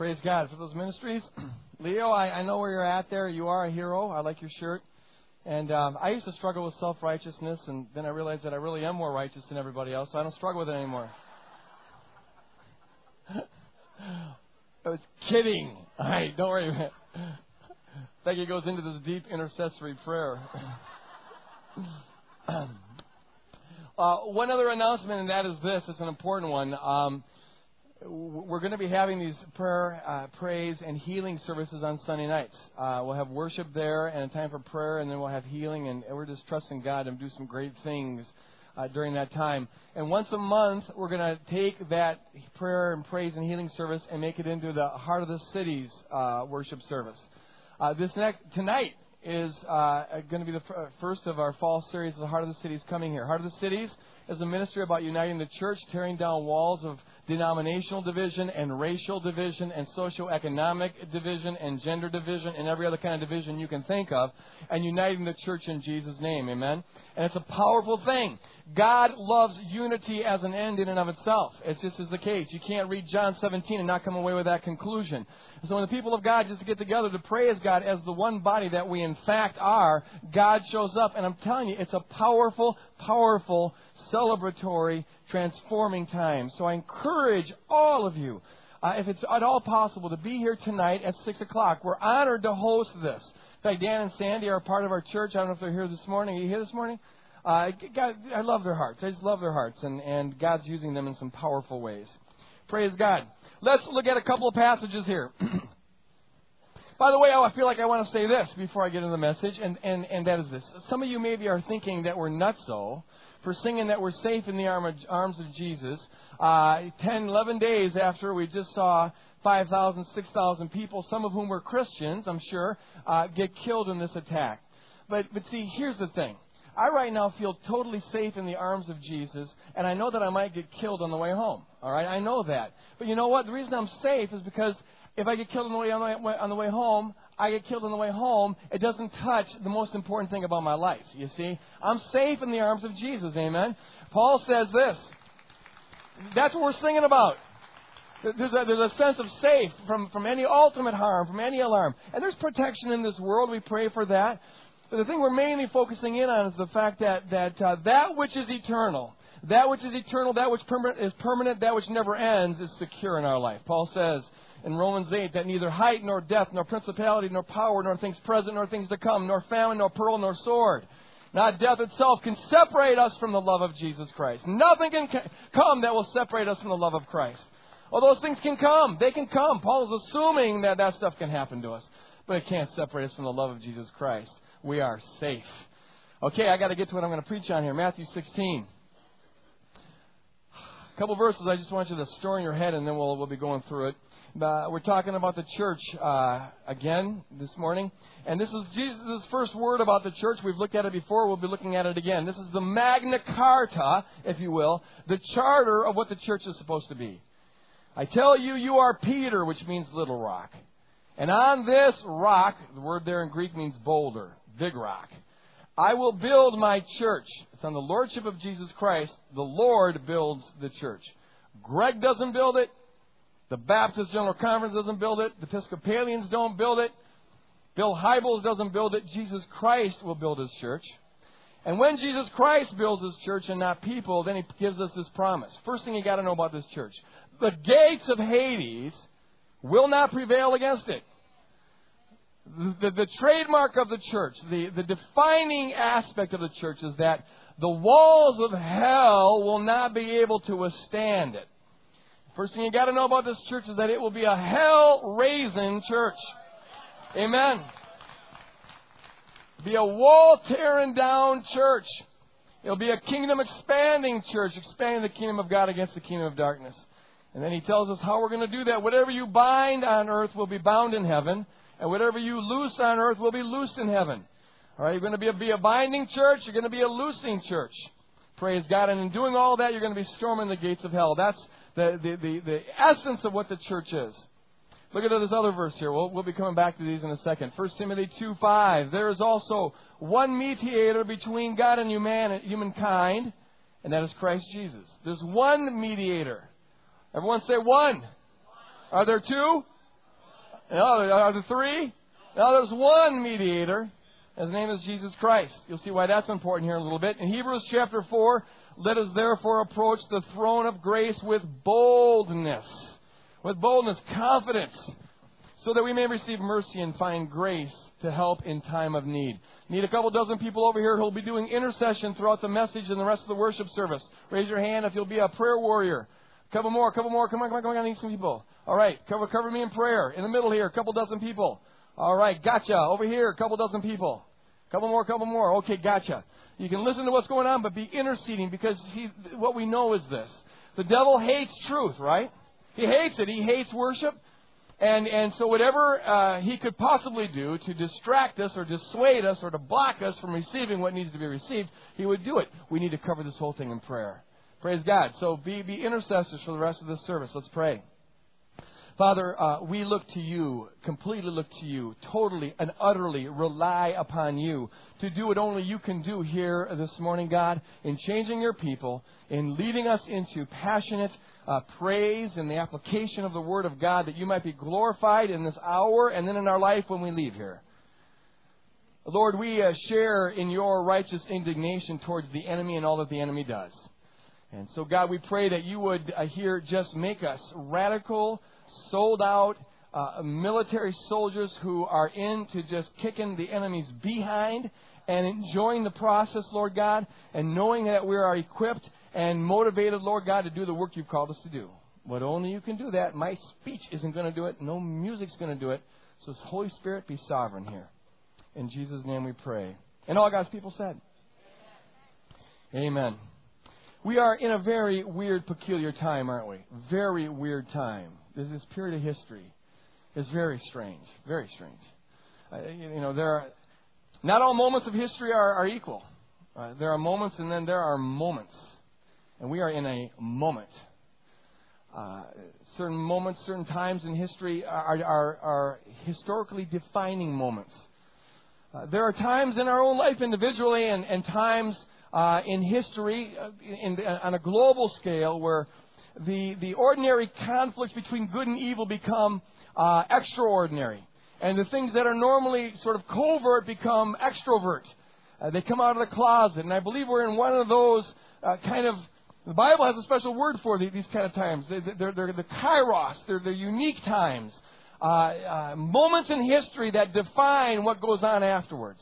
Praise God for those ministries. Leo, I, I know where you're at there. You are a hero. I like your shirt. And um, I used to struggle with self righteousness, and then I realized that I really am more righteous than everybody else, so I don't struggle with it anymore. I was kidding. All right, don't worry. Thank you. goes into this deep intercessory prayer. uh, one other announcement, and that is this. It's an important one. Um, we're going to be having these prayer, uh, praise, and healing services on Sunday nights. Uh, we'll have worship there and a time for prayer, and then we'll have healing, and we're just trusting God to do some great things uh, during that time. And once a month, we're going to take that prayer and praise and healing service and make it into the Heart of the City's uh, worship service. Uh, this next tonight is uh, going to be the first of our fall series of the Heart of the Cities coming here. Heart of the Cities is a ministry about uniting the church, tearing down walls of denominational division and racial division and socioeconomic division and gender division and every other kind of division you can think of and uniting the church in Jesus' name. Amen? And it's a powerful thing. God loves unity as an end in and of itself. It's just is the case. You can't read John 17 and not come away with that conclusion. So when the people of God just get together to praise God as the one body that we in fact are, God shows up. And I'm telling you, it's a powerful, powerful celebratory, transforming time. So I encourage all of you, uh, if it's at all possible, to be here tonight at 6 o'clock. We're honored to host this. In fact, Dan and Sandy are part of our church. I don't know if they're here this morning. Are you here this morning? Uh, God, I love their hearts. I just love their hearts, and, and God's using them in some powerful ways. Praise God. Let's look at a couple of passages here. By the way, I feel like I want to say this before I get into the message, and, and, and that is this. Some of you maybe are thinking that we're nuts. nutso for singing that we're safe in the arms of Jesus. Uh, 10, 11 days after we just saw 5,000, 6,000 people, some of whom were Christians, I'm sure, uh, get killed in this attack. But, but see, here's the thing. I right now feel totally safe in the arms of Jesus, and I know that I might get killed on the way home. All right, I know that. But you know what? The reason I'm safe is because if I get killed on the way on the way, on the way home, I get killed on the way home, it doesn't touch the most important thing about my life. You see? I'm safe in the arms of Jesus. Amen. Paul says this. That's what we're singing about. There's a, there's a sense of safe from, from any ultimate harm, from any alarm. And there's protection in this world. We pray for that. But the thing we're mainly focusing in on is the fact that, that uh, that which is eternal, that which is eternal, that which is permanent, that which never ends, is secure in our life. Paul says, in Romans 8 that neither height nor depth, nor principality, nor power, nor things present, nor things to come, nor famine, nor pearl, nor sword, not death itself can separate us from the love of Jesus Christ. Nothing can come that will separate us from the love of Christ. All those things can come. They can come. Paul is assuming that that stuff can happen to us. But it can't separate us from the love of Jesus Christ. We are safe. Okay, I got to get to what I'm going to preach on here. Matthew 16. A couple verses I just want you to store in your head, and then we'll, we'll be going through it. Uh, we're talking about the church uh, again this morning. And this is Jesus' first word about the church. We've looked at it before. We'll be looking at it again. This is the Magna Carta, if you will, the charter of what the church is supposed to be. I tell you, you are Peter, which means little rock. And on this rock, the word there in Greek means boulder, big rock. I will build my church. It's on the lordship of Jesus Christ. The Lord builds the church. Greg doesn't build it. The Baptist General Conference doesn't build it. The Episcopalians don't build it. Bill Hybels doesn't build it. Jesus Christ will build his church. And when Jesus Christ builds his church and not people, then he gives us this promise. First thing you got to know about this church the gates of Hades will not prevail against it. The, the, the, trademark of the church, the, the defining aspect of the church is that the walls of hell will not be able to withstand it. First thing you got to know about this church is that it will be a hell raising church. Amen. Be a wall tearing down church. It'll be a kingdom expanding church, expanding the kingdom of God against the kingdom of darkness. And then he tells us how we're going to do that. Whatever you bind on earth will be bound in heaven, and whatever you loose on earth will be loosed in heaven. All right, you're going to be a, be a binding church, you're going to be a loosing church. Praise God. And in doing all that, you're going to be storming the gates of hell. That's the, the, the, the essence of what the church is. Look at this other verse here. We'll, we'll be coming back to these in a second. 1 Timothy 2 5. There is also one mediator between God and human, humankind, and that is Christ Jesus. There's one mediator. Everyone say one. Are there two? No, are there three? No, there's one mediator. His name is Jesus Christ. You'll see why that's important here in a little bit. In Hebrews chapter 4, let us therefore approach the throne of grace with boldness. With boldness, confidence, so that we may receive mercy and find grace to help in time of need. Need a couple dozen people over here who'll be doing intercession throughout the message and the rest of the worship service. Raise your hand if you'll be a prayer warrior. A couple more, a couple more. Come on, come on, come on. I need some people. All right, cover cover me in prayer. In the middle here, a couple dozen people. All right, gotcha. Over here, a couple dozen people. Couple more, couple more. Okay, gotcha. You can listen to what's going on, but be interceding because he, what we know is this. The devil hates truth, right? He hates it. He hates worship. And, and so whatever uh, he could possibly do to distract us or dissuade us or to block us from receiving what needs to be received, he would do it. We need to cover this whole thing in prayer. Praise God. So be, be intercessors for the rest of this service. Let's pray. Father, uh, we look to you, completely look to you, totally and utterly rely upon you to do what only you can do here this morning, God, in changing your people, in leading us into passionate uh, praise and the application of the Word of God that you might be glorified in this hour and then in our life when we leave here. Lord, we uh, share in your righteous indignation towards the enemy and all that the enemy does. And so, God, we pray that you would uh, here just make us radical, sold out uh, military soldiers who are into just kicking the enemy's behind and enjoying the process, Lord God, and knowing that we are equipped and motivated, Lord God, to do the work you've called us to do. But only you can do that. My speech isn't going to do it. No music's going to do it. So, Holy Spirit, be sovereign here. In Jesus' name we pray. And all God's people said, Amen. We are in a very weird, peculiar time, aren't we? Very weird time. This, period of history is very strange. Very strange. Uh, you know, there are not all moments of history are, are equal. Uh, there are moments, and then there are moments, and we are in a moment. Uh, certain moments, certain times in history are, are, are historically defining moments. Uh, there are times in our own life individually and, and times uh, in history uh, in, in, on a global scale where the, the ordinary conflicts between good and evil become uh, extraordinary. And the things that are normally sort of covert become extrovert. Uh, they come out of the closet. And I believe we're in one of those uh, kind of, the Bible has a special word for these kind of times. They, are they're the kairos, they're the unique times. Uh, uh, moments in history that define what goes on afterwards.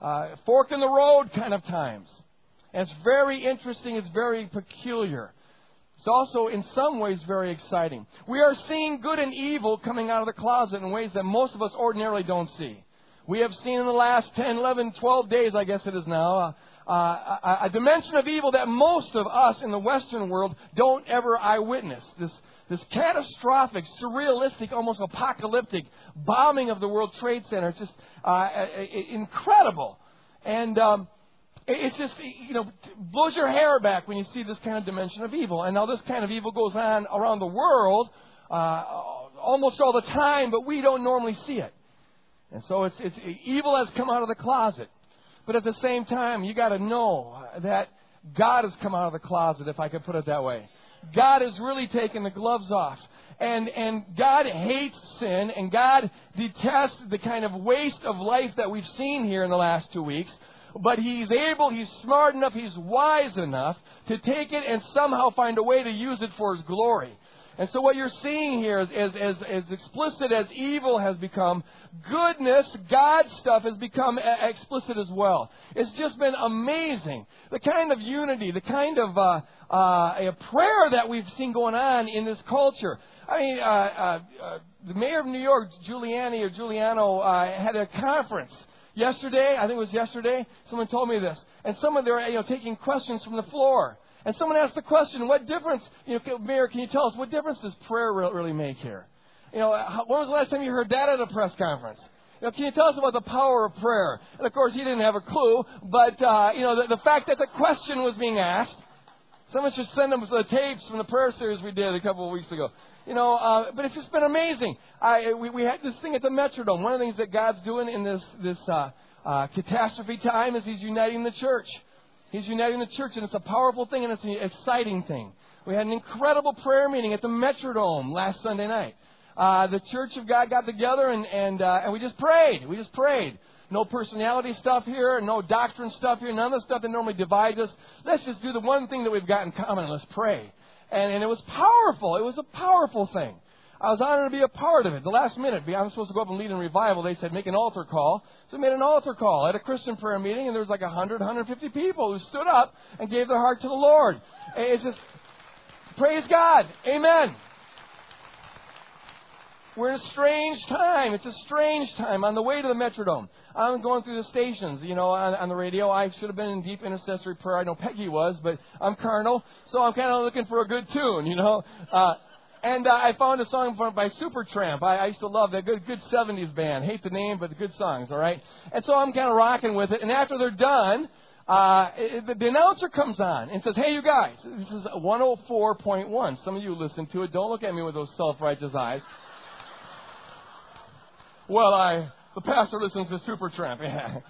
Uh, fork in the road kind of times. And it's very interesting, it's very peculiar. It's also, in some ways, very exciting. We are seeing good and evil coming out of the closet in ways that most of us ordinarily don't see. We have seen in the last 10, 11, 12 days, I guess it is now, uh, uh, a, dimension of evil that most of us in the Western world don't ever eyewitness. This, this catastrophic, surrealistic, almost apocalyptic bombing of the World Trade Center. It's just uh, incredible. And um, it's just, you know, blows your hair back when you see this kind of dimension of evil. And now this kind of evil goes on around the world uh, almost all the time, but we don't normally see it. And so it's, it's evil has come out of the closet. But at the same time, you got to know that God has come out of the closet, if I could put it that way. God has really taken the gloves off. And, and God hates sin, and God detests the kind of waste of life that we've seen here in the last two weeks but he's able, he's smart enough, he's wise enough to take it and somehow find a way to use it for his glory. And so what you're seeing here is as, as, as explicit as evil has become, goodness, God stuff has become explicit as well. It's just been amazing. The kind of unity, the kind of uh, uh, a prayer that we've seen going on in this culture. I mean, uh, uh, uh the mayor of New York, Giuliani or Giuliano, uh, had a conference Yesterday, I think it was yesterday, someone told me this. And someone, they were you know, taking questions from the floor. And someone asked the question, what difference, you know, Mayor, can you tell us, what difference does prayer really make here? You know, when was the last time you heard that at a press conference? You know, can you tell us about the power of prayer? And of course, he didn't have a clue, but, uh, you know, the, the fact that the question was being asked, someone should send them the tapes from the prayer series we did a couple of weeks ago. You know, uh, but it's just been amazing. I, we, we had this thing at the Metrodome. One of the things that God's doing in this, this uh, uh, catastrophe time is He's uniting the church. He's uniting the church, and it's a powerful thing, and it's an exciting thing. We had an incredible prayer meeting at the Metrodome last Sunday night. uh, the Church of God got together and and uh, and we just prayed. We just prayed. No personality stuff here, no doctrine stuff here, none of the stuff that normally divides us. Let's just do the one thing that we've got in common and let's pray. And, and it was powerful. It was a powerful thing. I was honored to be a part of it. The last minute, I'm supposed to go up and lead in revival. They said make an altar call. So we made an altar call at a Christian prayer meeting, and there was like 100, 150 people who stood up and gave their heart to the Lord. It's just, praise God. Amen. We're in a strange time. It's a strange time. On the way to the Metrodome, I'm going through the stations, you know, on, on the radio. I should have been in deep intercessory prayer. I know Peggy was, but I'm carnal, so I'm kind of looking for a good tune, you know. Uh, and uh, I found a song by Supertramp. I, I used to love that good, good 70s band. Hate the name, but the good songs, all right? And so I'm kind of rocking with it. And after they're done, uh, it, the, the announcer comes on and says, Hey, you guys, this is 104.1. Some of you listen to it. Don't look at me with those self righteous eyes. Well, I, the pastor listens to Supertramp. Yeah.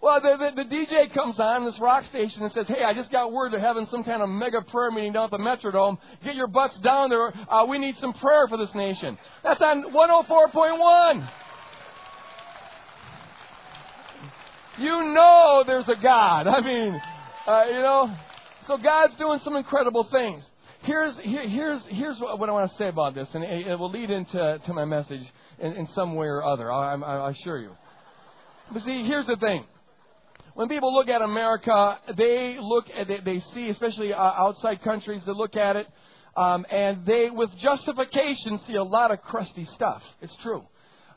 Well, the, the, the, DJ comes on this rock station and says, "Hey, I just got word they're having some kind of mega prayer meeting down at the Metrodome. Get your butts down there. Uh, we need some prayer for this nation." That's on 104.1. You know there's a God. I mean, uh, you know, so God's doing some incredible things here's, here, here's, here's what, what, I want to say about this, and it, it will lead into to my message in, in some way or other, I, I, I assure you. But see, here's the thing. When people look at America, they look at, they, they see, especially uh, outside countries, they look at it, um, and they, with justification, see a lot of crusty stuff. It's true.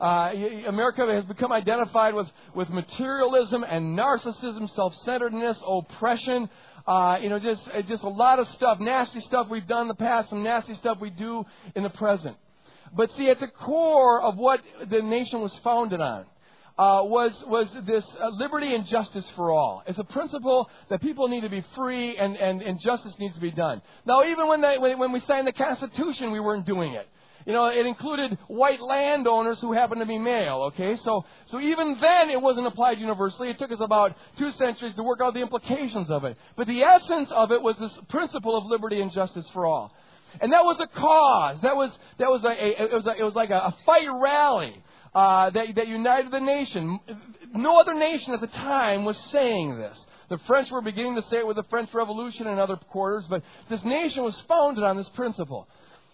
Uh, America has become identified with, with materialism and narcissism, self centeredness, oppression, uh, you know, just uh, just a lot of stuff, nasty stuff we've done in the past, some nasty stuff we do in the present. But see, at the core of what the nation was founded on uh, was was this uh, liberty and justice for all. It's a principle that people need to be free and, and, and justice needs to be done. Now, even when, they, when, when we signed the Constitution, we weren't doing it. You know, it included white landowners who happened to be male, okay? So, so even then it wasn't applied universally. It took us about two centuries to work out the implications of it. But the essence of it was this principle of liberty and justice for all. And that was a cause. That was, that was a, a it was a, it was like a, a fight rally. Uh, that, that united the nation. No other nation at the time was saying this. The French were beginning to say it with the French Revolution and other quarters, but this nation was founded on this principle.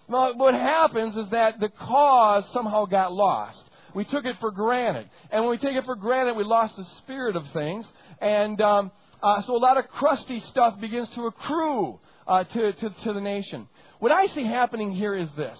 Well, what happens is that the cause somehow got lost. We took it for granted. And when we take it for granted, we lost the spirit of things. And um, uh, so a lot of crusty stuff begins to accrue uh, to, to, to, the nation. What I see happening here is this.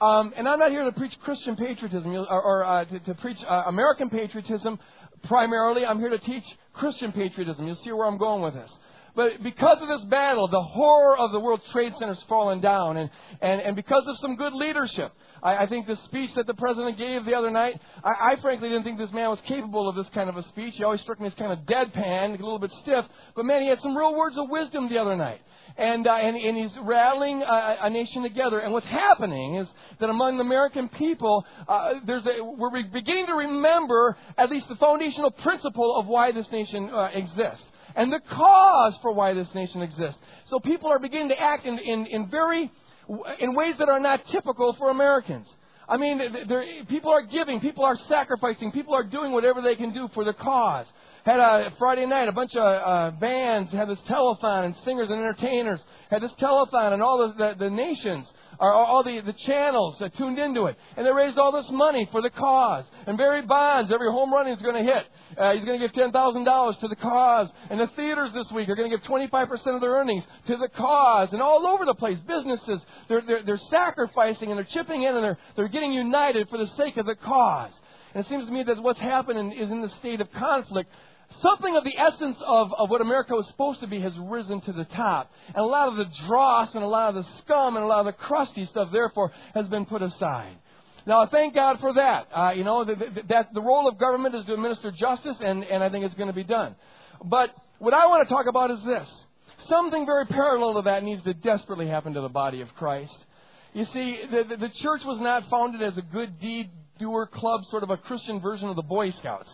Um, and I'm not here to preach Christian patriotism or, or uh, to, to, preach uh, American patriotism primarily. I'm here to teach Christian patriotism. You'll see where I'm going with this. But because of this battle, the horror of the World Trade Center's fallen down. And, and, and because of some good leadership, I, I think the speech that the president gave the other night, I, I frankly didn't think this man was capable of this kind of a speech. He always struck me as kind of deadpan, a little bit stiff. But man, he had some real words of wisdom the other night. And, uh, and, and he's rattling a, a, nation together. And what's happening is that among the American people, uh, there's a, we're beginning to remember at least the foundational principle of why this nation uh, exists and the cause for why this nation exists. So people are beginning to act in, in, in very in ways that are not typical for Americans. I mean, people are giving, people are sacrificing, people are doing whatever they can do for the cause. Had a Friday night, a bunch of uh, bands had this telethon, and singers and entertainers had this telethon, and all the, the, the nations are all the, the channels that tuned into it. And they raised all this money for the cause. And Barry Bonds, every home run he's going to hit, uh, he's going to give $10,000 to the cause. And the theaters this week are going to give 25% of their earnings to the cause. And all over the place, businesses, they're, they're, they're sacrificing and they're chipping in and they're, they're getting united for the sake of the cause. And it seems to me that what's happening is in the state of conflict something of the essence of, of what America was supposed to be has risen to the top. And a lot of the dross and a lot of the scum and a lot of the crusty stuff, therefore, has been put aside. Now, I thank God for that. Uh, you know, that, that the role of government is to administer justice, and, and I think it's going to be done. But what I want to talk about is this. Something very parallel to that needs to desperately happen to the body of Christ. You see, the, the, the church was not founded as a good deed doer club, sort of a Christian version of the Boy Scouts.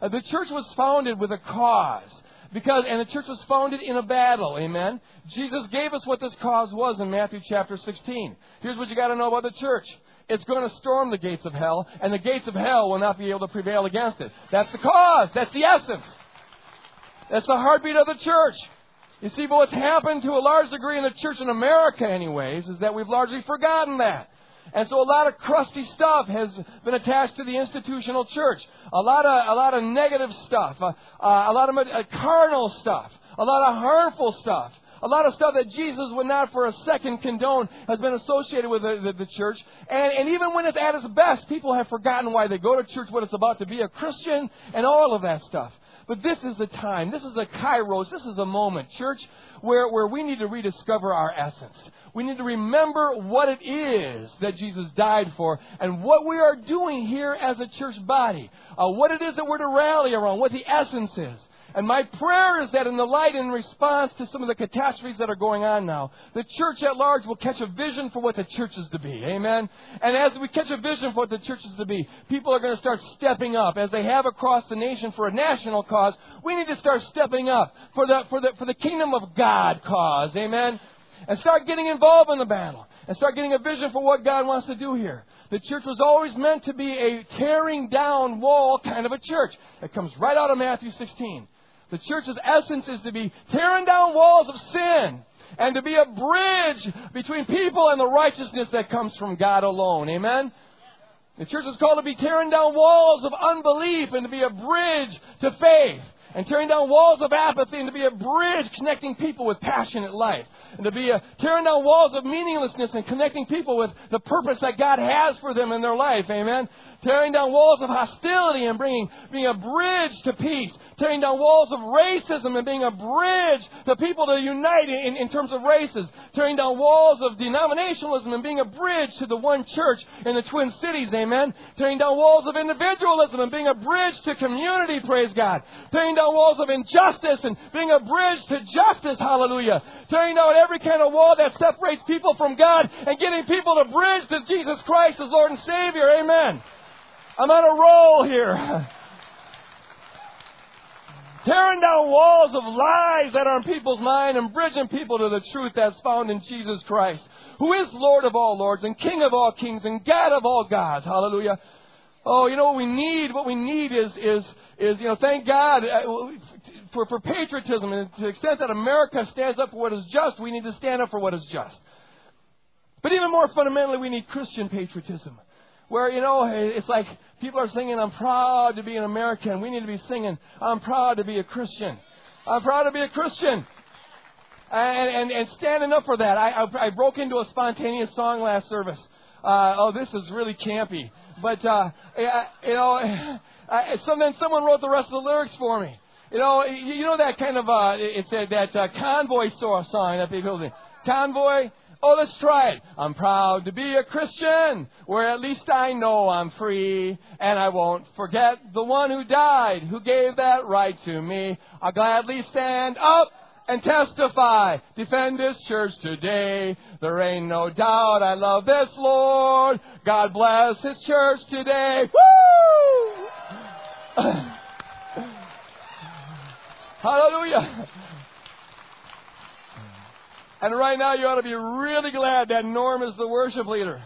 Uh, the church was founded with a cause. Because, and the church was founded in a battle, amen? Jesus gave us what this cause was in Matthew chapter 16. Here's what you gotta know about the church. It's going to storm the gates of hell, and the gates of hell will not be able to prevail against it. That's the cause. That's the essence. That's the heartbeat of the church. You see, but what's happened to a large degree in the church in America, anyways, is that we've largely forgotten that. And so a lot of crusty stuff has been attached to the institutional church. A lot of, a lot of negative stuff. Uh, uh, a lot of uh, carnal stuff. A lot of harmful stuff. A lot of stuff that Jesus would not for a second condone has been associated with the, the, the church. And, and even when it's at its best, people have forgotten why they go to church, what it's about to be a Christian, and all of that stuff. But this is the time. This is a kairos. This is a moment, church, where, where we need to rediscover our essence. We need to remember what it is that Jesus died for and what we are doing here as a church body. Uh, what it is that we're to rally around, what the essence is. And my prayer is that in the light and response to some of the catastrophes that are going on now, the church at large will catch a vision for what the church is to be. Amen? And as we catch a vision for what the church is to be, people are going to start stepping up as they have across the nation for a national cause. We need to start stepping up for the, for the, for the kingdom of God cause. Amen? And start getting involved in the battle. And start getting a vision for what God wants to do here. The church was always meant to be a tearing down wall kind of a church. It comes right out of Matthew 16. The church's essence is to be tearing down walls of sin and to be a bridge between people and the righteousness that comes from God alone. Amen? The church is called to be tearing down walls of unbelief and to be a bridge to faith and tearing down walls of apathy and to be a bridge connecting people with passionate life and to be a, tearing down walls of meaninglessness and connecting people with the purpose that God has for them in their life. Amen. Tearing down walls of hostility and bringing, being a bridge to peace. Tearing down walls of racism and being a bridge to people to unite in, in terms of races. Tearing down walls of denominationalism and being a bridge to the one church in the Twin Cities. Amen. Tearing down walls of individualism and being a bridge to community. Praise God. Tearing down walls of injustice and being a bridge to justice. Hallelujah. Tearing down every kind of wall that separates people from God and getting people to bridge to Jesus Christ as Lord and Savior. Amen. I'm on a roll here. Tearing down walls of lies that are in people's mind and bridging people to the truth that's found in Jesus Christ, who is Lord of all lords and King of all kings and God of all gods. Hallelujah. Oh, you know what we need? What we need is, is, is, you know, thank God uh, for, for patriotism. And to the extent that America stands up for what is just, we need to stand up for what is just. But even more fundamentally, we need Christian patriotism where, you know, it's like people are singing, I'm proud to be an American. We need to be singing, I'm proud to be a Christian. I'm proud to be a Christian. And, and, and standing up for that. I, I, I broke into a spontaneous song last service. Uh, oh, this is really campy. But, uh, you know, I, some, then someone wrote the rest of the lyrics for me. You know, you know that kind of, uh, it's that, that uh, convoy song that people do. Convoy, Oh, let's try it. I'm proud to be a Christian, where at least I know I'm free, and I won't forget the one who died, who gave that right to me. I'll gladly stand up and testify, defend this church today. There ain't no doubt I love this Lord. God bless His church today. Woo! Hallelujah. And right now, you ought to be really glad that Norm is the worship leader.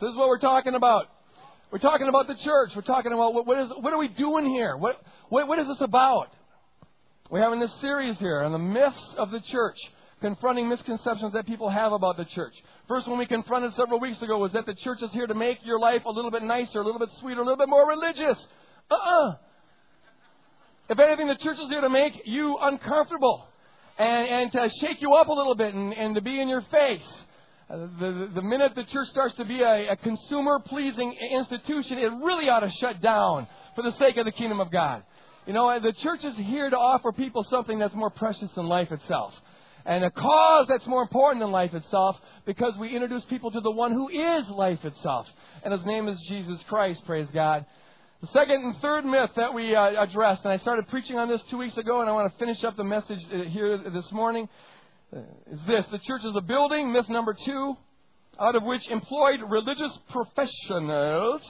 This is what we're talking about. We're talking about the church. We're talking about what, what is what are we doing here? What, what what is this about? We're having this series here on the myths of the church, confronting misconceptions that people have about the church. First one we confronted several weeks ago was that the church is here to make your life a little bit nicer, a little bit sweeter, a little bit more religious. Uh-uh. If anything, the church is here to make you uncomfortable and, and to shake you up a little bit and, and to be in your face. Uh, the, the minute the church starts to be a, a consumer pleasing institution, it really ought to shut down for the sake of the kingdom of God. You know, the church is here to offer people something that's more precious than life itself. And a cause that's more important than life itself because we introduce people to the one who is life itself. And his name is Jesus Christ, praise God. The second and third myth that we uh, addressed, and I started preaching on this two weeks ago, and I want to finish up the message uh, here this morning, uh, is this. The church is a building, myth number two, out of which employed religious professionals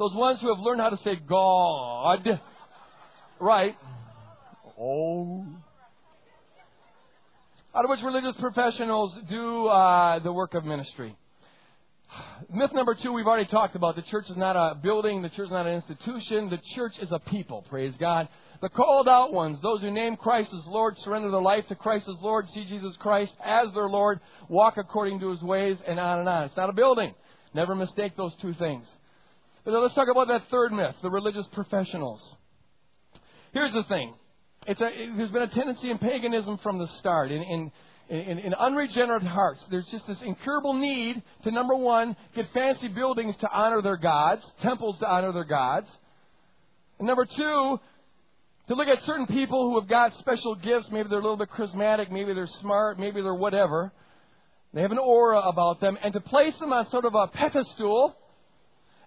Those ones who have learned how to say God. Right. Oh. Out of which religious professionals do uh, the work of ministry. Myth number two, we've already talked about. The church is not a building. The church is not an institution. The church is a people. Praise God. The called out ones, those who name Christ as Lord, surrender their life to Christ as Lord, see Jesus Christ as their Lord, walk according to his ways, and on and on. It's not a building. Never mistake those two things. But now let's talk about that third myth, the religious professionals. Here's the thing. A, it, there's been a tendency in paganism from the start. In, in, in, in, unregenerate hearts, there's just this incurable need to, number one, get fancy buildings to honor their gods, temples to honor their gods. And number two, to look at certain people who have got special gifts. Maybe they're a little bit charismatic, maybe they're smart, maybe they're whatever. They have an aura about them, and to place them on sort of a pedestal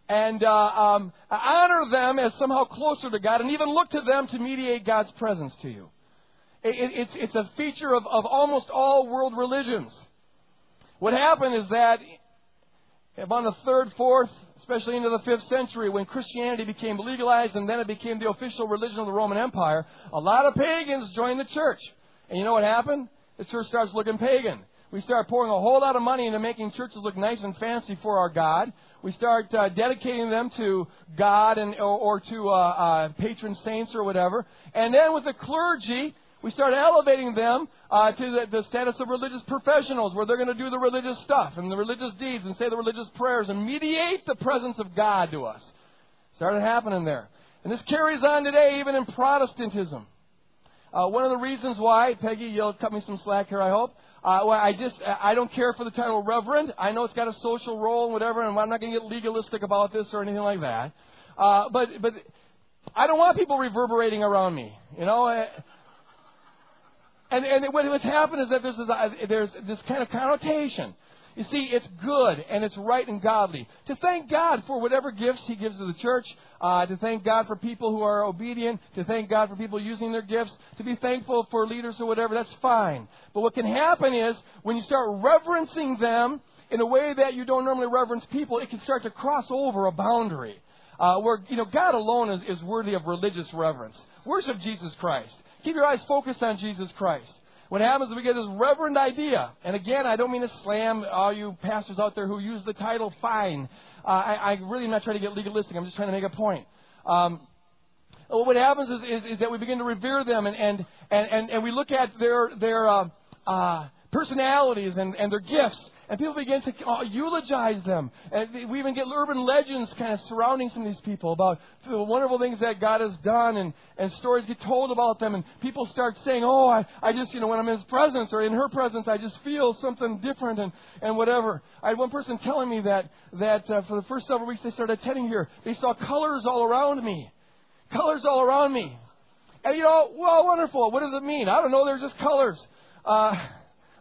and uh, um, honor them as somehow closer to God, and even look to them to mediate God's presence to you. It, it, it's, it's a feature of, of almost all world religions. What happened is that about the third, fourth, especially into the fifth century, when Christianity became legalized and then it became the official religion of the Roman Empire, a lot of pagans joined the church. And you know what happened? The church starts looking pagan. We start pouring a whole lot of money into making churches look nice and fancy for our God. We start uh, dedicating them to God and or, or to uh, uh, patron saints or whatever. And then with the clergy, we start elevating them uh, to the, the status of religious professionals, where they're going to do the religious stuff and the religious deeds and say the religious prayers and mediate the presence of God to us. Started happening there. And this carries on today, even in Protestantism. Uh, one of the reasons why, Peggy, you'll cut me some slack here, I hope. Uh, well, I just, I don't care for the title Reverend. I know it's got a social role and whatever, and I'm not going to get legalistic about this or anything like that. Uh, but, but I don't want people reverberating around me. You know, and, and what's happened is that there's this, there's this kind of connotation. You see, it's good and it's right and godly. To thank God for whatever gifts He gives to the church, uh, to thank God for people who are obedient, to thank God for people using their gifts, to be thankful for leaders or whatever, that's fine. But what can happen is when you start reverencing them in a way that you don't normally reverence people, it can start to cross over a boundary. Uh, where, you know, God alone is, is worthy of religious reverence. Worship Jesus Christ. Keep your eyes focused on Jesus Christ. What happens is we get this reverend idea. And again, I don't mean to slam all you pastors out there who use the title fine. Uh, I, I really am not trying to get legalistic. I'm just trying to make a point. Um, what happens is, is, is, that we begin to revere them and, and, and, and, we look at their, their uh, uh, personalities and, and their gifts and people begin to uh, eulogize them. And we even get urban legends kind of surrounding some of these people about the wonderful things that God has done, and, and stories get told about them. And people start saying, Oh, I, I just, you know, when I'm in his presence or in her presence, I just feel something different and, and whatever. I had one person telling me that, that uh, for the first several weeks they started attending here, they saw colors all around me. Colors all around me. And, you know, well, wonderful. What does it mean? I don't know. They're just colors. Uh,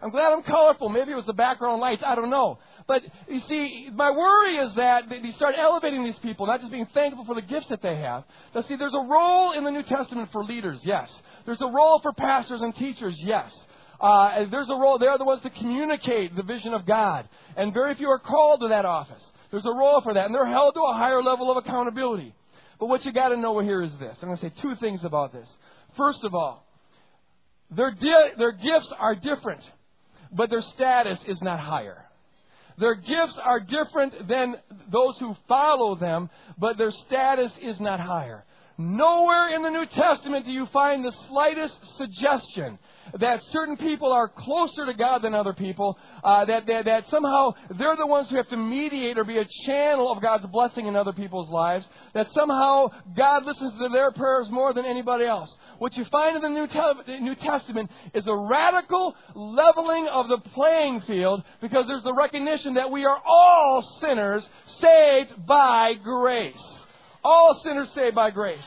I'm glad I'm colorful. Maybe it was the background lights. I don't know. But you see, my worry is that you start elevating these people, not just being thankful for the gifts that they have. Now, see, there's a role in the New Testament for leaders, yes. There's a role for pastors and teachers, yes. Uh, there's a role. They're the ones to communicate the vision of God. And very few are called to that office. There's a role for that. And they're held to a higher level of accountability. But what you got to know here is this. I'm going to say two things about this. First of all, their, di- their gifts are different but their status is not higher. Their gifts are different than those who follow them, but their status is not higher. Nowhere in the New Testament do you find the slightest suggestion that certain people are closer to God than other people, uh, that, that, that somehow they're the ones who have to mediate or be a channel of God's blessing in other people's lives, that somehow God listens to their prayers more than anybody else. What you find in the New, Te- New Testament is a radical leveling of the playing field because there's the recognition that we are all sinners saved by grace. All sinners saved by grace.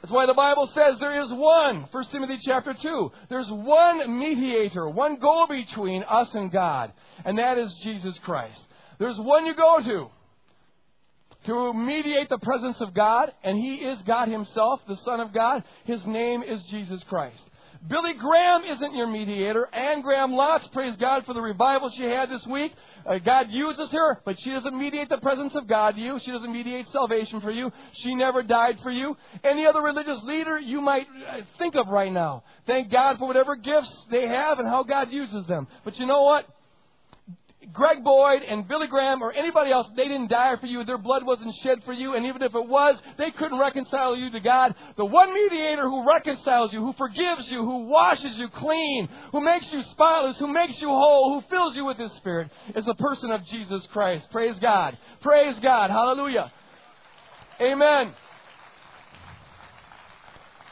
That's why the Bible says there is one, 1 Timothy chapter 2. There's one mediator, one go between us and God, and that is Jesus Christ. There's one you go to to mediate the presence of God, and He is God Himself, the Son of God. His name is Jesus Christ. Billy Graham isn't your mediator. Anne Graham Lotz, praise God for the revival she had this week. Uh, God uses her, but she doesn't mediate the presence of God to you. She doesn't mediate salvation for you. She never died for you. Any other religious leader you might uh, think of right now. Thank God for whatever gifts they have and how God uses them. But you know what? Greg Boyd and Billy Graham or anybody else, they didn't die for you. Their blood wasn't shed for you. And even if it was, they couldn't reconcile you to God. The one mediator who reconciles you, who forgives you, who washes you clean, who makes you spotless, who makes you whole, who fills you with His Spirit is the person of Jesus Christ. Praise God. Praise God. Hallelujah. Amen.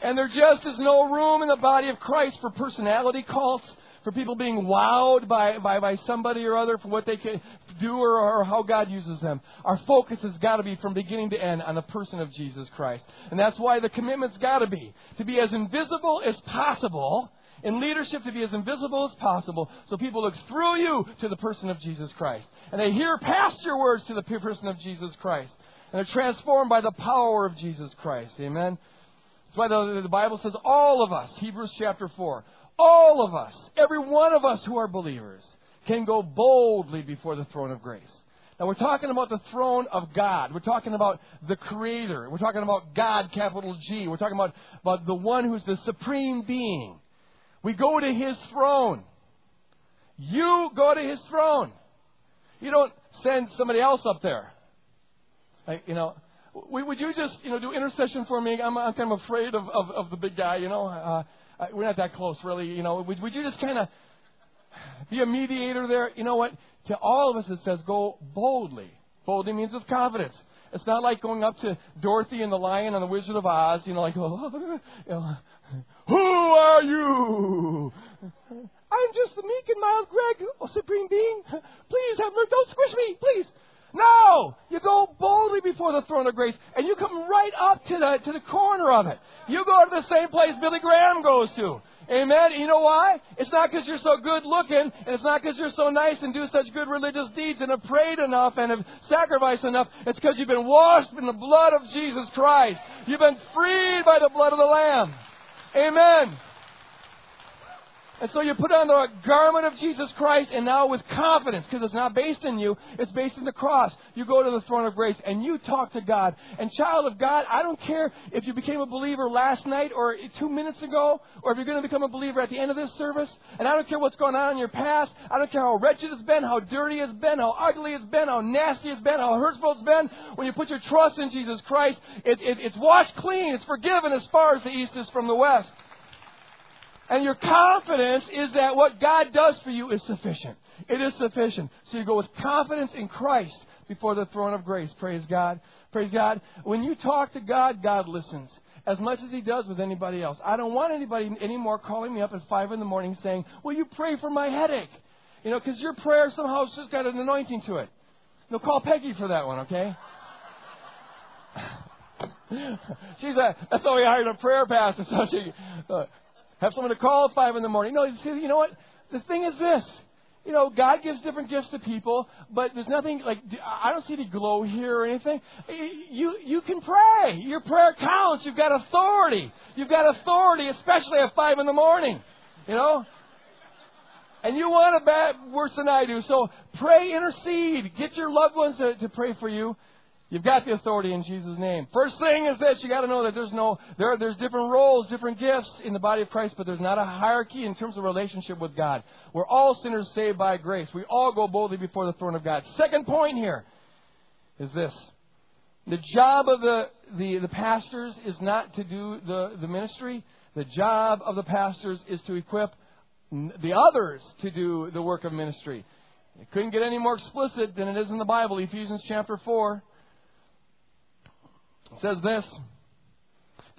And there just is no room in the body of Christ for personality cults for people being wowed by, by, by somebody or other for what they can do or, or how God uses them. Our focus has got to be from beginning to end on the person of Jesus Christ. And that's why the commitment's got to be to be as invisible as possible in leadership to be as invisible as possible so people look through you to the person of Jesus Christ. And they hear past your words to the person of Jesus Christ. And they're transformed by the power of Jesus Christ. Amen. That's why the, the Bible says all of us, Hebrews chapter 4, all of us, every one of us who are believers, can go boldly before the throne of grace. Now, we're talking about the throne of God. We're talking about the Creator. We're talking about God, capital G. We're talking about, about the one who's the supreme being. We go to His throne. You go to His throne. You don't send somebody else up there. You know, would you just, you know, do intercession for me? I'm, I'm kind of afraid of, of, of the big guy, you know. Uh, Uh, we're not that close, really. You know, would, would you just kind of be a mediator there? You know what? To all of us, it says go boldly. Boldly means with confidence. It's not like going up to Dorothy and the Lion and the Wizard of Oz, you know, like, oh, you know, who are you? I'm just the meek and mild Greg, oh, Supreme Being. Please mercy. Don't squish me, please. No! You go boldly before the throne of grace and you come right up to the, to the corner of it. You go to the same place Billy Graham goes to. Amen. You know why? It's not because you're so good looking, and it's not because you're so nice and do such good religious deeds and have prayed enough and have sacrificed enough. It's because you've been washed in the blood of Jesus Christ. You've been freed by the blood of the Lamb. Amen. And so you put on the garment of Jesus Christ, and now with confidence, because it's not based in you, it's based in the cross. You go to the throne of grace and you talk to God. And child of God, I don't care if you became a believer last night or two minutes ago, or if you're going to become a believer at the end of this service. And I don't care what's going on in your past. I don't care how wretched it's been, how dirty it's been, how ugly it's been, how nasty it's been, how hurtful it's been. When you put your trust in Jesus Christ, it, it, it's washed clean. It's forgiven as far as the east is from the west. And your confidence is that what God does for you is sufficient. It is sufficient. So you go with confidence in Christ before the throne of grace. Praise God. Praise God. When you talk to God, God listens as much as He does with anybody else. I don't want anybody anymore calling me up at 5 in the morning saying, Will you pray for my headache? You know, because your prayer somehow has just got an anointing to it. No, call Peggy for that one, okay? She's a, that's why we hired a prayer pastor. So she, uh, have someone to call at 5 in the morning. No, you see, you know what? The thing is this. You know, God gives different gifts to people, but there's nothing like I don't see any glow here or anything. You you can pray. Your prayer counts. You've got authority. You've got authority, especially at five in the morning. You know, and you want it bad worse than I do. So pray, intercede, get your loved ones to, to pray for you. You've got the authority in Jesus' name. First thing is this, you got to know that there's no, there, there's different roles, different gifts in the body of Christ, but there's not a hierarchy in terms of relationship with God. We're all sinners saved by grace. We all go boldly before the throne of God. Second point here is this. The job of the, the, the pastors is not to do the, the ministry. The job of the pastors is to equip the others to do the work of ministry. It couldn't get any more explicit than it is in the Bible, Ephesians chapter 4. It says this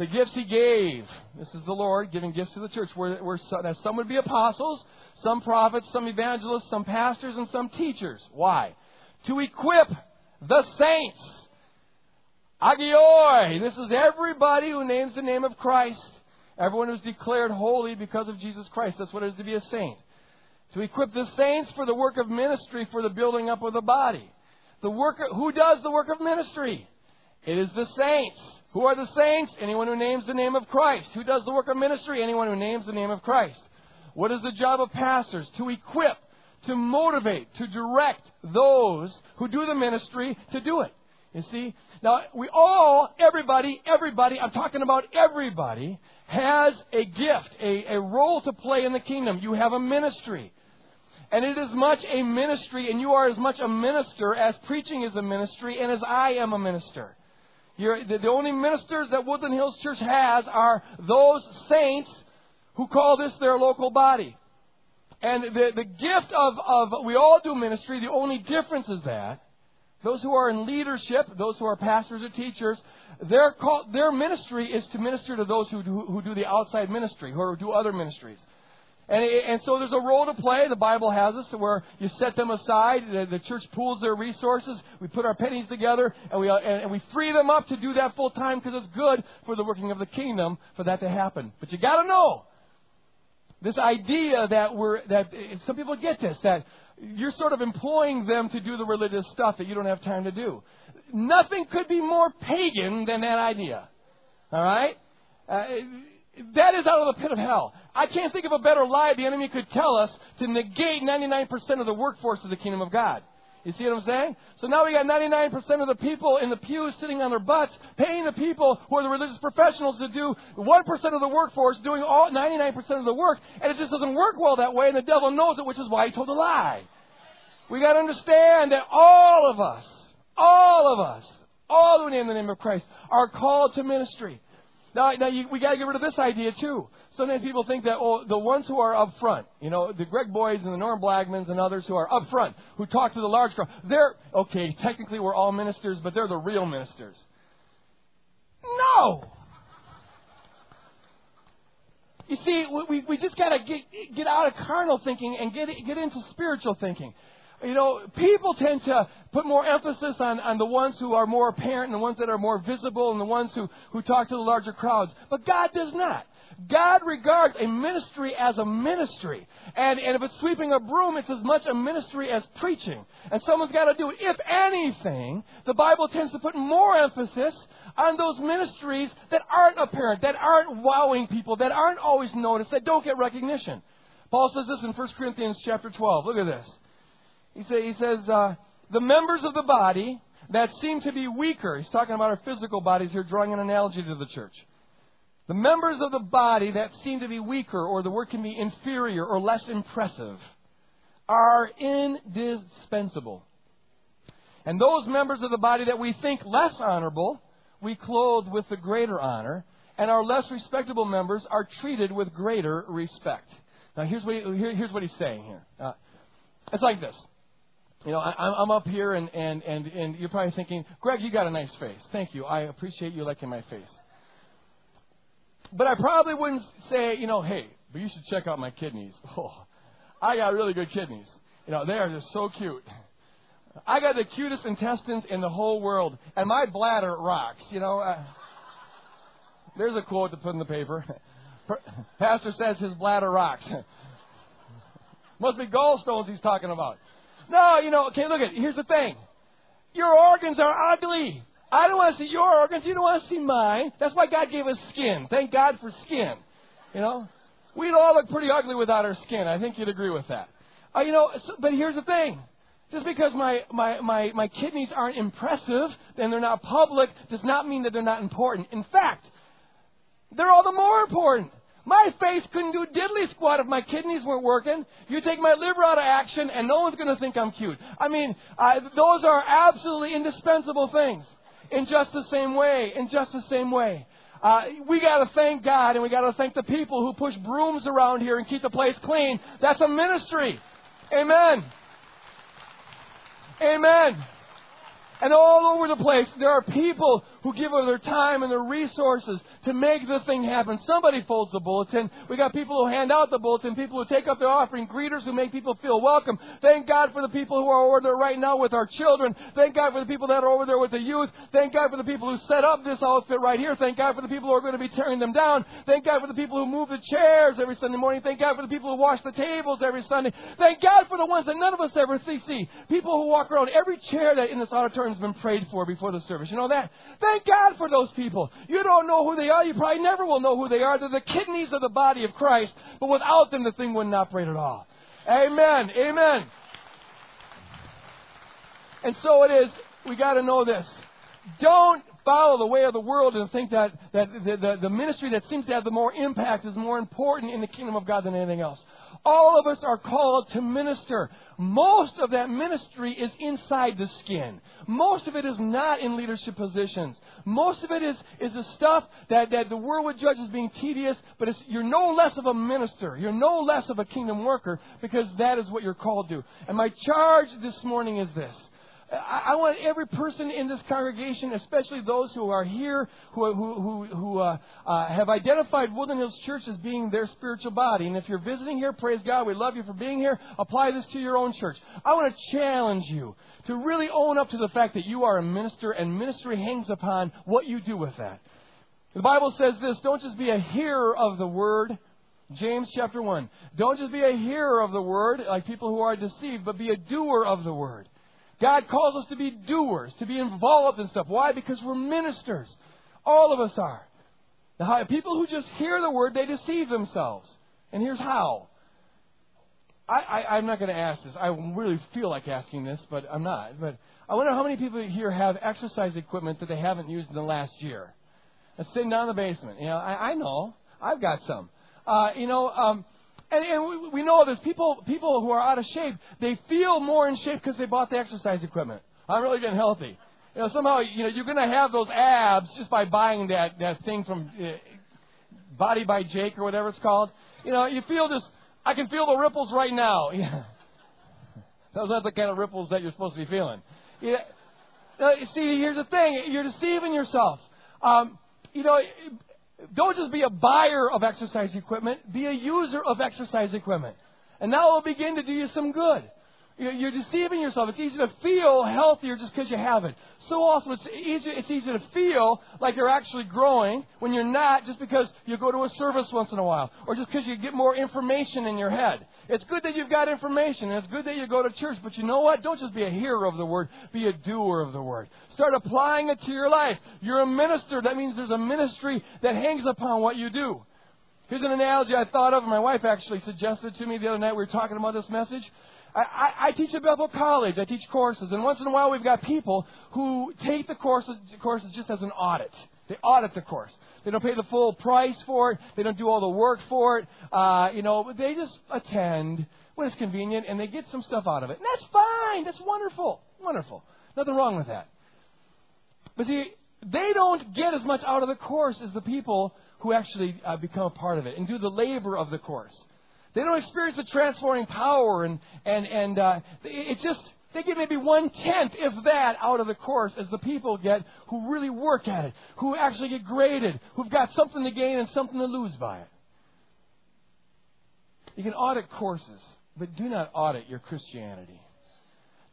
the gifts he gave. This is the Lord giving gifts to the church. Where, where some, would be apostles, some prophets, some evangelists, some pastors, and some teachers. Why? To equip the saints. Agioi. This is everybody who names the name of Christ. Everyone who's declared holy because of Jesus Christ. That's what it is to be a saint. To equip the saints for the work of ministry, for the building up of the body. The worker, who does the work of ministry? It is the saints. Who are the saints? Anyone who names the name of Christ. Who does the work of ministry? Anyone who names the name of Christ. What is the job of pastors? To equip, to motivate, to direct those who do the ministry to do it. You see? Now, we all, everybody, everybody, I'm talking about everybody, has a gift, a, a role to play in the kingdom. You have a ministry. And it is much a ministry, and you are as much a minister as preaching is a ministry, and as I am a minister. You're, the, the only ministers that Woodland Hills Church has are those saints who call this their local body. And the, the gift of, of, we all do ministry, the only difference is that those who are in leadership, those who are pastors or teachers, their, call, their ministry is to minister to those who do, who do the outside ministry, who do other ministries. And, and so there's a role to play. The Bible has us where you set them aside. The, the church pools their resources. We put our pennies together and we, and, and we free them up to do that full time because it's good for the working of the kingdom for that to happen. But you got to know this idea that we're that some people get this that you're sort of employing them to do the religious stuff that you don't have time to do. Nothing could be more pagan than that idea. All right? Uh, that is out of the pit of hell. I can't think of a better lie the enemy could tell us to negate 99% of the workforce of the kingdom of God. You see what I'm saying? So now we got 99% of the people in the pews sitting on their butts, paying the people who are the religious professionals to do 1% of the workforce, doing all 99% of the work, and it just doesn't work well that way, and the devil knows it, which is why he told a lie. We got to understand that all of us, all of us, all who name the name of Christ, are called to ministry. Now, now you, we got to get rid of this idea too. Sometimes people think that oh, the ones who are up front, you know, the Greg Boyds and the Norm Blackmans and others who are up front, who talk to the large crowd, they're okay. Technically, we're all ministers, but they're the real ministers. No. You see, we, we just got to get, get out of carnal thinking and get, get into spiritual thinking you know, people tend to put more emphasis on, on the ones who are more apparent and the ones that are more visible and the ones who, who talk to the larger crowds. But God does not. God regards a ministry as a ministry. And, and if it's sweeping a broom, it's as much a ministry as preaching. And someone's got to do it. If anything, the Bible tends to put more emphasis on those ministries that aren't apparent, that aren't wowing people, that aren't always noticed, that don't get recognition. Paul says this in 1 Corinthians chapter 12. Look at this. He, say, he says, uh, the members of the body that seem to be weaker, he's talking about our physical bodies here, drawing an analogy to the church. The members of the body that seem to be weaker, or the word can be inferior or less impressive, are indispensable. And those members of the body that we think less honorable, we clothe with the greater honor, and our less respectable members are treated with greater respect. Now, here's what, he, here, here's what he's saying here. Uh, it's like this you know, I, I'm up here and, and, and, and you're probably thinking, Greg, you got a nice face. Thank you. I appreciate you liking my face. But I probably wouldn't say, you know, hey, but you should check out my kidneys. Oh, I got really good kidneys. You know, they are just so cute. I got the cutest intestines in the whole world, and my bladder rocks. You know, uh, there's a quote to put in the paper. Pastor says his bladder rocks. Must be gallstones he's talking about. No, you know, okay, look at Here's the thing. Your organs are ugly. I don't want to see your organs. You don't want to see mine. That's why God gave us skin. Thank God for skin. You know, we'd all look pretty ugly without our skin. I think you'd agree with that. Uh, you know, so, but here's the thing. Just because my, my, my, my kidneys aren't impressive and they're not public does not mean that they're not important. In fact, they're all the more important. My face couldn't do diddly squat if my kidneys weren't working. You take my liver out of action, and no one's going to think I'm cute. I mean, uh, those are absolutely indispensable things. In just the same way, in just the same way. Uh, we got to thank God, and we got to thank the people who push brooms around here and keep the place clean. That's a ministry. Amen. Amen. And all over the place, there are people who give of their time and their resources to make the thing happen. Somebody folds the bulletin. We got people who hand out the bulletin, people who take up the offering, greeters who make people feel welcome. Thank God for the people who are over there right now with our children. Thank God for the people that are over there with the youth. Thank God for the people who set up this outfit right here. Thank God for the people who are going to be tearing them down. Thank God for the people who move the chairs every Sunday morning. Thank God for the people who wash the tables every Sunday. Thank God for the ones that none of us ever see. see. People who walk around every chair that in this auditorium has been prayed for before the service. You know that? Thank God for those people. You don't know who they are. You probably never will know who they are. They're the kidneys of the body of Christ. But without them, the thing wouldn't operate at all. Amen. Amen. And so it is. We got to know this. Don't follow the way of the world and think that, that the, the, the ministry that seems to have the more impact is more important in the kingdom of God than anything else. All of us are called to minister. Most of that ministry is inside the skin. Most of it is not in leadership positions. Most of it is, is the stuff that, that the world would judge as being tedious, but you're no less of a minister. You're no less of a kingdom worker because that is what you're called to. And my charge this morning is this. I, want every person in this congregation, especially those who are here, who, who, who, who uh, uh, have identified Woodland Hills Church as being their spiritual body. And if you're visiting here, praise God, we love you for being here. Apply this to your own church. I want to challenge you to really own up to the fact that you are a minister, and ministry hangs upon what you do with that. The Bible says this don't just be a hearer of the word. James chapter 1. Don't just be a hearer of the word, like people who are deceived, but be a doer of the word. God calls us to be doers, to be involved in stuff. Why? Because we're ministers. All of us are. Now, people who just hear the word, they deceive themselves. And here's how. I, am not going to ask this. I really feel like asking this, but I'm not. But I wonder how many people here have exercise equipment that they haven't used in the last year. It's sitting down in the basement. You know, I, I know. I've got some. Uh, you know, um, and, and we, we know this. People, people who are out of shape, they feel more in shape because they bought the exercise equipment. I'm really getting healthy. You know, somehow, you know, you're going to have those abs just by buying that, that thing from uh, Body by Jake or whatever it's called. You know, you feel this, I can feel the ripples right now. Yeah. Those aren't the kind of ripples that you're supposed to be feeling. Yeah. Uh, see, here's the thing. You're deceiving yourself. Um, you know, don't just be a buyer of exercise equipment, be a user of exercise equipment. And that will begin to do you some good. You're deceiving yourself. It's easy to feel healthier just because you have it. So also, it's easy, it's easy to feel like you're actually growing when you're not just because you go to a service once in a while or just because you get more information in your head. It's good that you've got information and it's good that you go to church, but you know what? Don't just be a hearer of the word, be a doer of the word. Start applying it to your life. You're a minister. That means there's a ministry that hangs upon what you do. Here's an analogy I thought of, and my wife actually suggested to me the other night. We were talking about this message. I, I, teach at Bethel College. I teach courses, and once in a while we've got people who take the courses, courses just as an audit. They audit the course. They don't pay the full price for it. They don't do all the work for it. Uh, you know, they just attend when it's convenient, and they get some stuff out of it. And that's fine. That's wonderful. Wonderful. Nothing wrong with that. But see, they don't get as much out of the course as the people who actually uh, become a part of it and do the labor of the course. They don't experience the transforming power, and and and uh, it's just they get maybe one tenth, if that, out of the course as the people get who really work at it, who actually get graded, who've got something to gain and something to lose by it. You can audit courses, but do not audit your Christianity.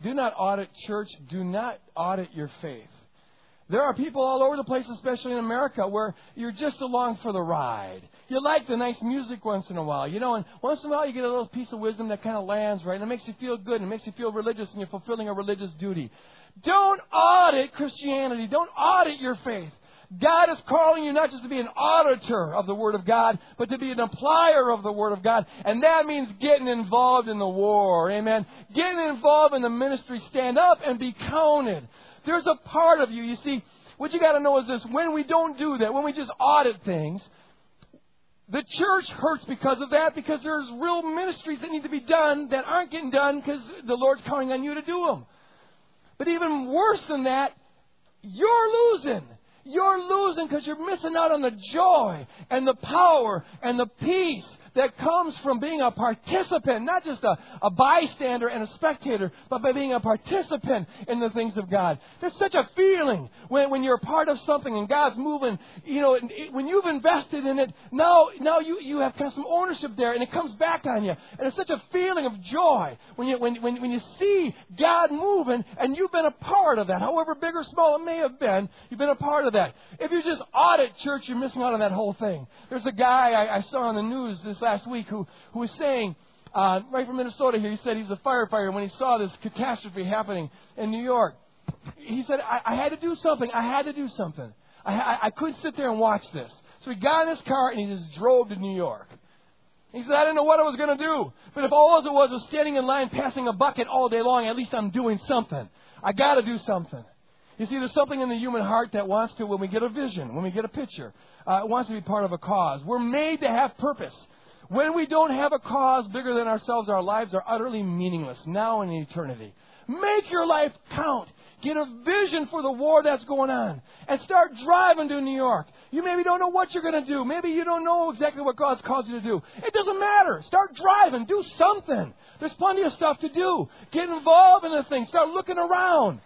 Do not audit church. Do not audit your faith. There are people all over the place, especially in America, where you're just along for the ride. You like the nice music once in a while, you know, and once in a while you get a little piece of wisdom that kind of lands right, and it makes you feel good, and it makes you feel religious, and you're fulfilling a religious duty. Don't audit Christianity. Don't audit your faith. God is calling you not just to be an auditor of the Word of God, but to be an applier of the Word of God. And that means getting involved in the war. Amen. Getting involved in the ministry. Stand up and be counted. There's a part of you, you see, what you got to know is this when we don't do that, when we just audit things, the church hurts because of that because there's real ministries that need to be done that aren't getting done because the Lord's counting on you to do them. But even worse than that, you're losing. You're losing because you're missing out on the joy and the power and the peace that comes from being a participant, not just a, a bystander and a spectator, but by being a participant in the things of God. There's such a feeling when, when you're a part of something and God's moving, you know, when you've invested in it, now, now you, you have kind of some ownership there and it comes back on you. And it's such a feeling of joy when you, when, when, when you see God moving and you've been a part of that, however big or small it may have been, you've been a part of that. If you just audit church, you're missing out on that whole thing. There's a guy I, I saw on the news this last week who, who was saying, uh, right from Minnesota here, he said he's a firefighter. When he saw this catastrophe happening in New York, he said, I, I had to do something. I had to do something. I, I, I couldn't sit there and watch this. So he got in his car and he just drove to New York. He said, I didn't know what I was going to do. But if all it was was standing in line passing a bucket all day long, at least I'm doing something. I got to do something. You see, there's something in the human heart that wants to, when we get a vision, when we get a picture, uh, it wants to be part of a cause. We're made to have purpose. When we don't have a cause bigger than ourselves, our lives are utterly meaningless, now and in eternity. Make your life count. Get a vision for the war that's going on and start driving to New York. You maybe don't know what you're going to do. Maybe you don't know exactly what God's called you to do. It doesn't matter. Start driving. Do something. There's plenty of stuff to do. Get involved in the thing. Start looking around.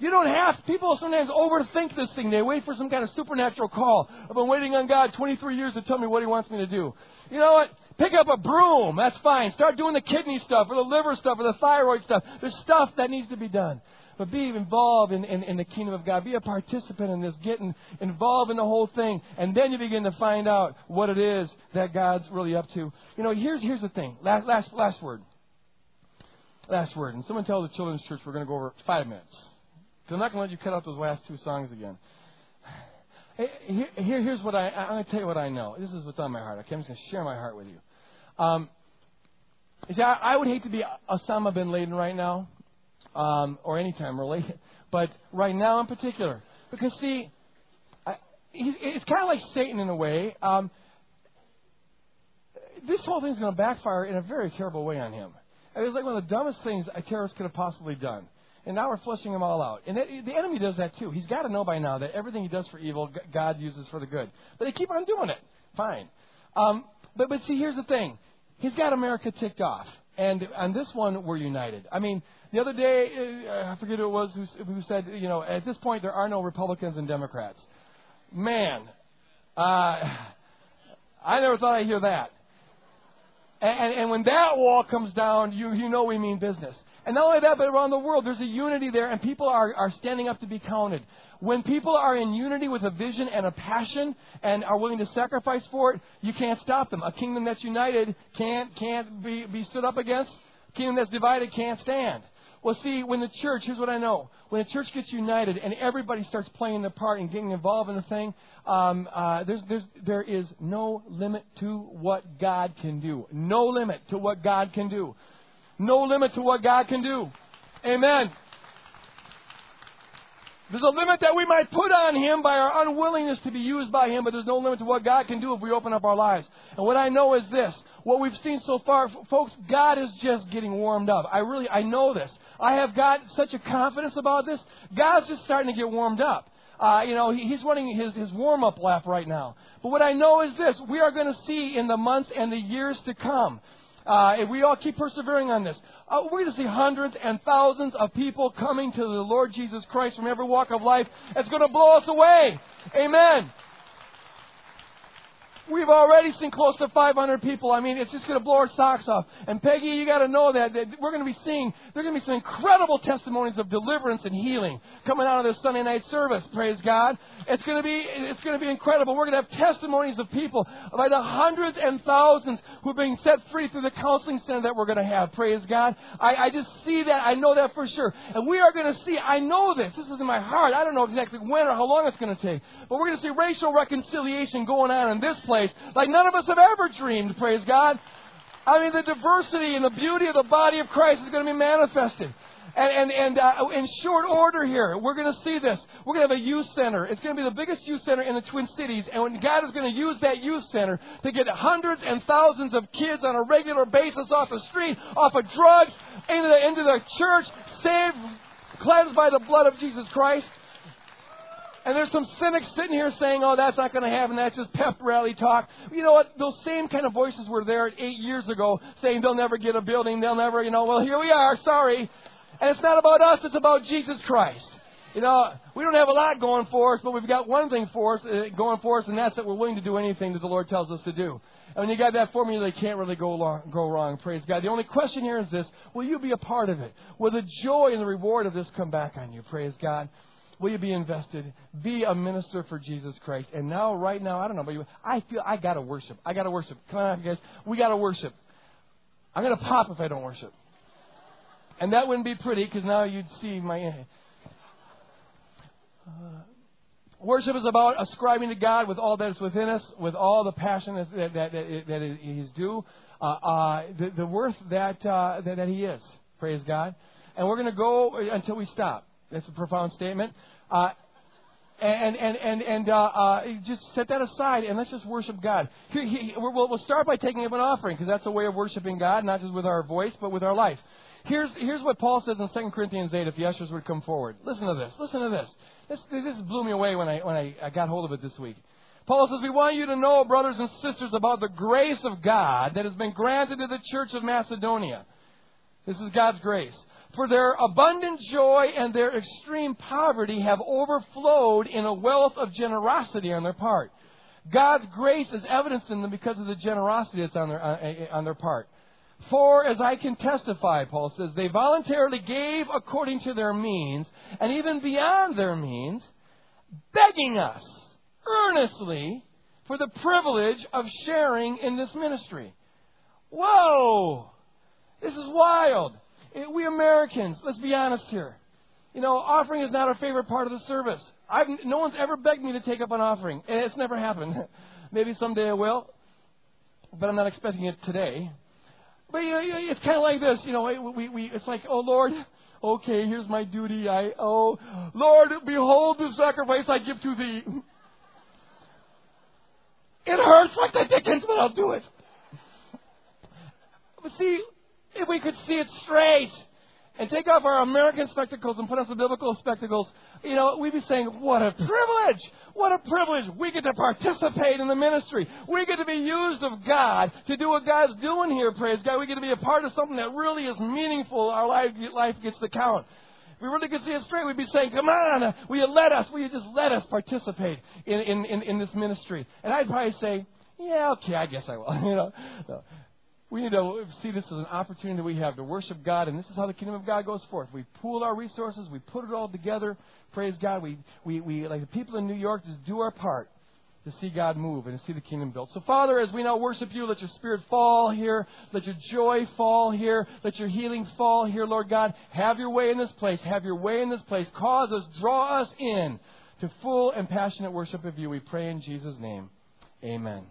You don't have, people sometimes overthink this thing. They wait for some kind of supernatural call. I've been waiting on God 23 years to tell me what He wants me to do. You know what? Pick up a broom. That's fine. Start doing the kidney stuff or the liver stuff or the thyroid stuff. There's stuff that needs to be done. But be involved in, in, in the kingdom of God. Be a participant in this. Get in, involved in the whole thing. And then you begin to find out what it is that God's really up to. You know, here's, here's the thing. Last, last, last word. Last word. And someone tell the children's church we're going to go over five minutes. Because I'm not going to let you cut out those last two songs again. Here, here, here's what I, I'm going to tell you what I know. This is what's on my heart. Okay, I'm just going to share my heart with you. Um, you see, I, I would hate to be Osama bin Laden right now um, or anytime really, but right now in particular. Because see, I, it's kind of like Satan in a way. Um, this whole thing's going to backfire in a very terrible way on him. It was like one of the dumbest things a terrorist could have possibly done. And now we're flushing them all out. And the enemy does that too. He's got to know by now that everything he does for evil, God uses for the good. But they keep on doing it. Fine. Um, but, but see, here's the thing. He's got America ticked off. And on this one, we're united. I mean, the other day, uh, I forget who it was who, who said, you know, at this point there are no Republicans and Democrats. Man, uh, I never thought I'd hear that. And, and when that wall comes down, you, you know we mean business. And not only that, but around the world, there's a unity there, and people are, are standing up to be counted. When people are in unity with a vision and a passion and are willing to sacrifice for it, you can't stop them. A kingdom that's united can't, can't be, be stood up against. A kingdom that's divided can't stand. Well, see, when the church, here's what I know. When the church gets united and everybody starts playing their part and getting involved in the thing, um, uh, there's, there's, there is no limit to what God can do. No limit to what God can do. No limit to what God can do. Amen. There's a limit that we might put on Him by our unwillingness to be used by Him, but there's no limit to what God can do if we open up our lives. And what I know is this. What we've seen so far, folks, God is just getting warmed up. I really, I know this. I have got such a confidence about this. God's just starting to get warmed up. Uh, you know, he, he's running his, his warm up lap right now. But what I know is this we are going to see in the months and the years to come. Uh, if we all keep persevering on this, uh, we're going to see hundreds and thousands of people coming to the Lord Jesus Christ from every walk of life. It's going to blow us away. Amen. We've already seen close to 500 people. I mean, it's just going to blow our socks off. And Peggy, you got to know that, that we're going to be seeing, there are going to be some incredible testimonies of deliverance and healing coming out of this Sunday night service. Praise God. It's going to be, it's going to be incredible. We're going to have testimonies of people by the hundreds and thousands who are being set free through the counseling center that we're going to have. Praise God. I, I just see that. I know that for sure. And we are going to see, I know this. This is in my heart. I don't know exactly when or how long it's going to take. But we're going to see racial reconciliation going on in this place place like none of us have ever dreamed, praise God. I mean, the diversity and the beauty of the body of Christ is going to be manifested. And, and, and uh, in short order here, we're going to see this. We're going to have a youth center. It's going to be the biggest youth center in the Twin Cities. And when God is going to use that youth center to get hundreds and thousands of kids on a regular basis off the street, off of drugs, into the, into the church, saved, cleansed by the blood of Jesus Christ. And there's some cynics sitting here saying, oh, that's not going to happen. That's just pep rally talk. You know what? Those same kind of voices were there eight years ago saying they'll never get a building. They'll never, you know, well, here we are. Sorry. And it's not about us. It's about Jesus Christ. You know, we don't have a lot going for us, but we've got one thing for us, uh, going for us, and that's that we're willing to do anything that the Lord tells us to do. And when you got that formula, they can't really go, long, go wrong. Praise God. The only question here is this Will you be a part of it? Will the joy and the reward of this come back on you? Praise God. Will you be invested? Be a minister for Jesus Christ. And now, right now, I don't know about you, I feel I gotta worship. I gotta worship. Come on, guys. We gotta worship. I'm gonna pop if I don't worship. And that wouldn't be pretty because now you'd see my. Uh, Worship is about ascribing to God with all that is within us, with all the passion that, that, that, that He's due, uh, uh, the, the worth that, uh, that, that He is. Praise God. And we're going to go until we stop. That's a profound statement. Uh, and and and and uh, uh, just set that aside and let's just worship God. Here, we'll, we'll start by taking up an offering because that's a way of worshiping God, not just with our voice but with our life. Here's here's what Paul says in 2 Corinthians 8. If the ushers would come forward, listen to this. Listen to this. This this blew me away when I when I, I got hold of it this week. Paul says, We want you to know, brothers and sisters, about the grace of God that has been granted to the church of Macedonia. This is God's grace. For their abundant joy and their extreme poverty have overflowed in a wealth of generosity on their part. God's grace is evidenced in them because of the generosity that's on their, uh, on their part. For, as I can testify, Paul says, they voluntarily gave according to their means, and even beyond their means, begging us earnestly for the privilege of sharing in this ministry. Whoa! This is wild. Eh, we Americans, let's be honest here. You know, offering is not our favorite part of the service. I've, no one's ever begged me to take up an offering. It's never happened. Maybe someday I will, but I'm not expecting it today. But you know, it's kind of like this, you know. We, we, it's like, oh Lord, okay, here's my duty. I, oh Lord, behold the sacrifice I give to Thee. It hurts like the dickens, but I'll do it. But see, if we could see it straight and take off our American spectacles and put on some biblical spectacles, you know, we'd be saying, what a privilege! What a privilege! We get to participate in the ministry. We get to be used of God to do what God's doing here, praise God. We get to be a part of something that really is meaningful. Our life, life gets to count. If we really could see it straight, we'd be saying, come on, will you let us, will you just let us participate in, in, in, in this ministry? And I'd probably say, yeah, okay, I guess I will. you know, no. We need to see this as an opportunity that we have to worship God, and this is how the kingdom of God goes forth. We pool our resources, we put it all together. Praise God. We, we, we like the people in New York, just do our part to see God move and to see the kingdom built. So, Father, as we now worship you, let your spirit fall here. Let your joy fall here. Let your healing fall here, Lord God. Have your way in this place. Have your way in this place. Cause us, draw us in to full and passionate worship of you. We pray in Jesus' name. Amen.